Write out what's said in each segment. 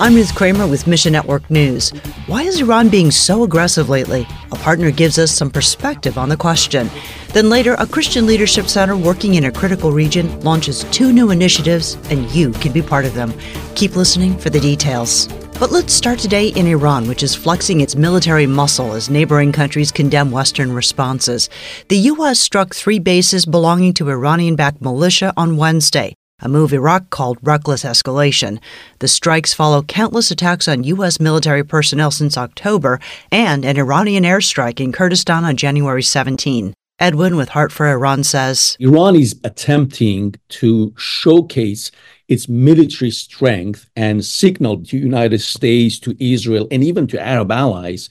I'm Ruth Kramer with Mission Network News. Why is Iran being so aggressive lately? A partner gives us some perspective on the question. Then later, a Christian Leadership Center working in a critical region launches two new initiatives, and you can be part of them. Keep listening for the details. But let's start today in Iran, which is flexing its military muscle as neighboring countries condemn Western responses. The U.S. struck three bases belonging to Iranian backed militia on Wednesday a move Iraq called reckless escalation. The strikes follow countless attacks on U.S. military personnel since October and an Iranian airstrike in Kurdistan on January 17. Edwin with Heart for Iran says Iran is attempting to showcase its military strength and signal to United States, to Israel, and even to Arab allies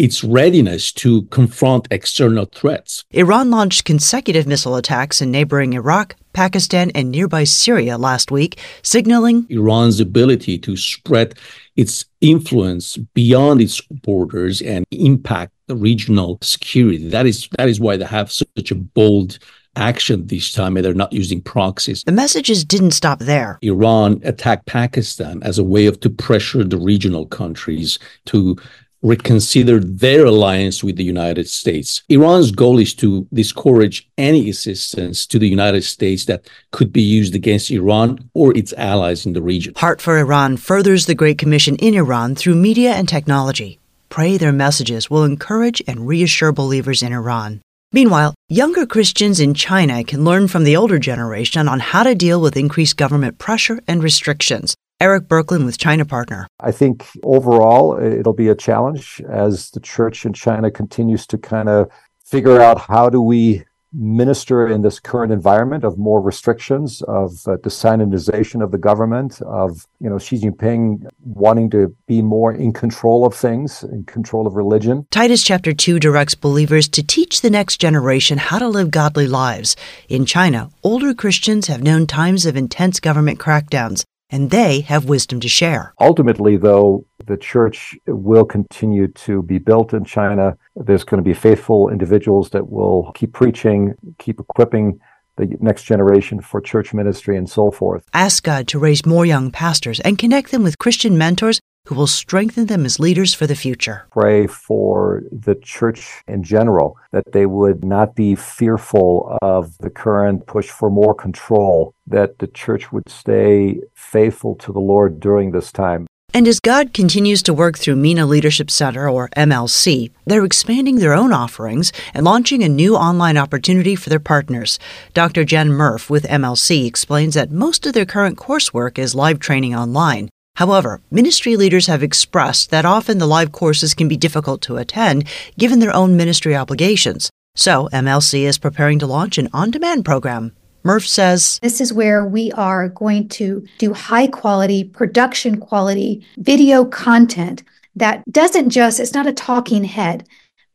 its readiness to confront external threats. Iran launched consecutive missile attacks in neighboring Iraq, Pakistan, and nearby Syria last week, signaling Iran's ability to spread its influence beyond its borders and impact the regional security. That is that is why they have such a bold action this time and they're not using proxies. The messages didn't stop there. Iran attacked Pakistan as a way of to pressure the regional countries to reconsider their alliance with the United States. Iran's goal is to discourage any assistance to the United States that could be used against Iran or its allies in the region. Heart for Iran furthers the Great Commission in Iran through media and technology. Pray their messages will encourage and reassure believers in Iran. Meanwhile, younger Christians in China can learn from the older generation on how to deal with increased government pressure and restrictions. Erik Burklin with China Partner. I think overall it'll be a challenge as the church in China continues to kind of figure out how do we minister in this current environment of more restrictions, of uh, desanitization of the government, of you know Xi Jinping wanting to be more in control of things, in control of religion. Titus chapter two directs believers to teach the next generation how to live godly lives. In China, older Christians have known times of intense government crackdowns and they have wisdom to share. Ultimately, though, the church will continue to be built in China. There's going to be faithful individuals that will keep preaching, keep equipping the next generation for church ministry and so forth. Ask God to raise more young pastors and connect them with Christian mentors who will strengthen them as leaders for the future. Pray for the church in general that they would not be fearful of the current push for more control, that the church would stay faithful to the Lord during this time. And as God continues to work through MENA Leadership Center, or MLC, they're expanding their own offerings and launching a new online opportunity for their partners. Dr. Jen Murph with MLC explains that most of their current coursework is live training online. However, ministry leaders have expressed that often the live courses can be difficult to attend given their own ministry obligations. So, MLC is preparing to launch an on demand program. Murph says This is where we are going to do high quality, production quality video content that doesn't just, it's not a talking head,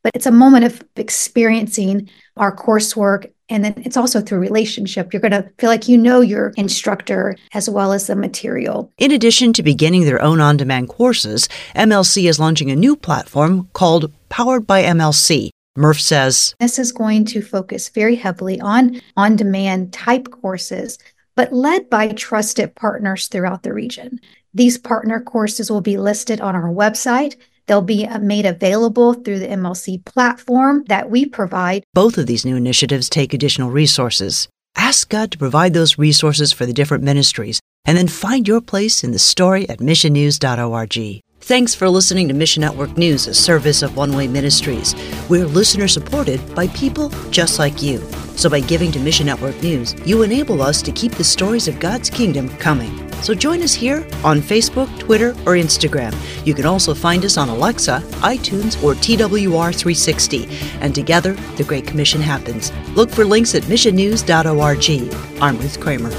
but it's a moment of experiencing our coursework and then it's also through relationship. You're going to feel like you know your instructor as well as the material. In addition to beginning their own on demand courses, MLC is launching a new platform called Powered by MLC. Murph says This is going to focus very heavily on on demand type courses, but led by trusted partners throughout the region. These partner courses will be listed on our website They'll be uh, made available through the MLC platform that we provide. Both of these new initiatives take additional resources. Ask God to provide those resources for the different ministries, and then find your place in the story at missionnews.org. Thanks for listening to Mission Network News, a service of One Way Ministries. We're listener supported by people just like you. So by giving to Mission Network News, you enable us to keep the stories of God's kingdom coming. So join us here on Facebook, Twitter, or Instagram. You can also find us on Alexa, iTunes, or TWR360. And together, the Great Commission happens. Look for links at missionnews.org. I'm Ruth Kramer.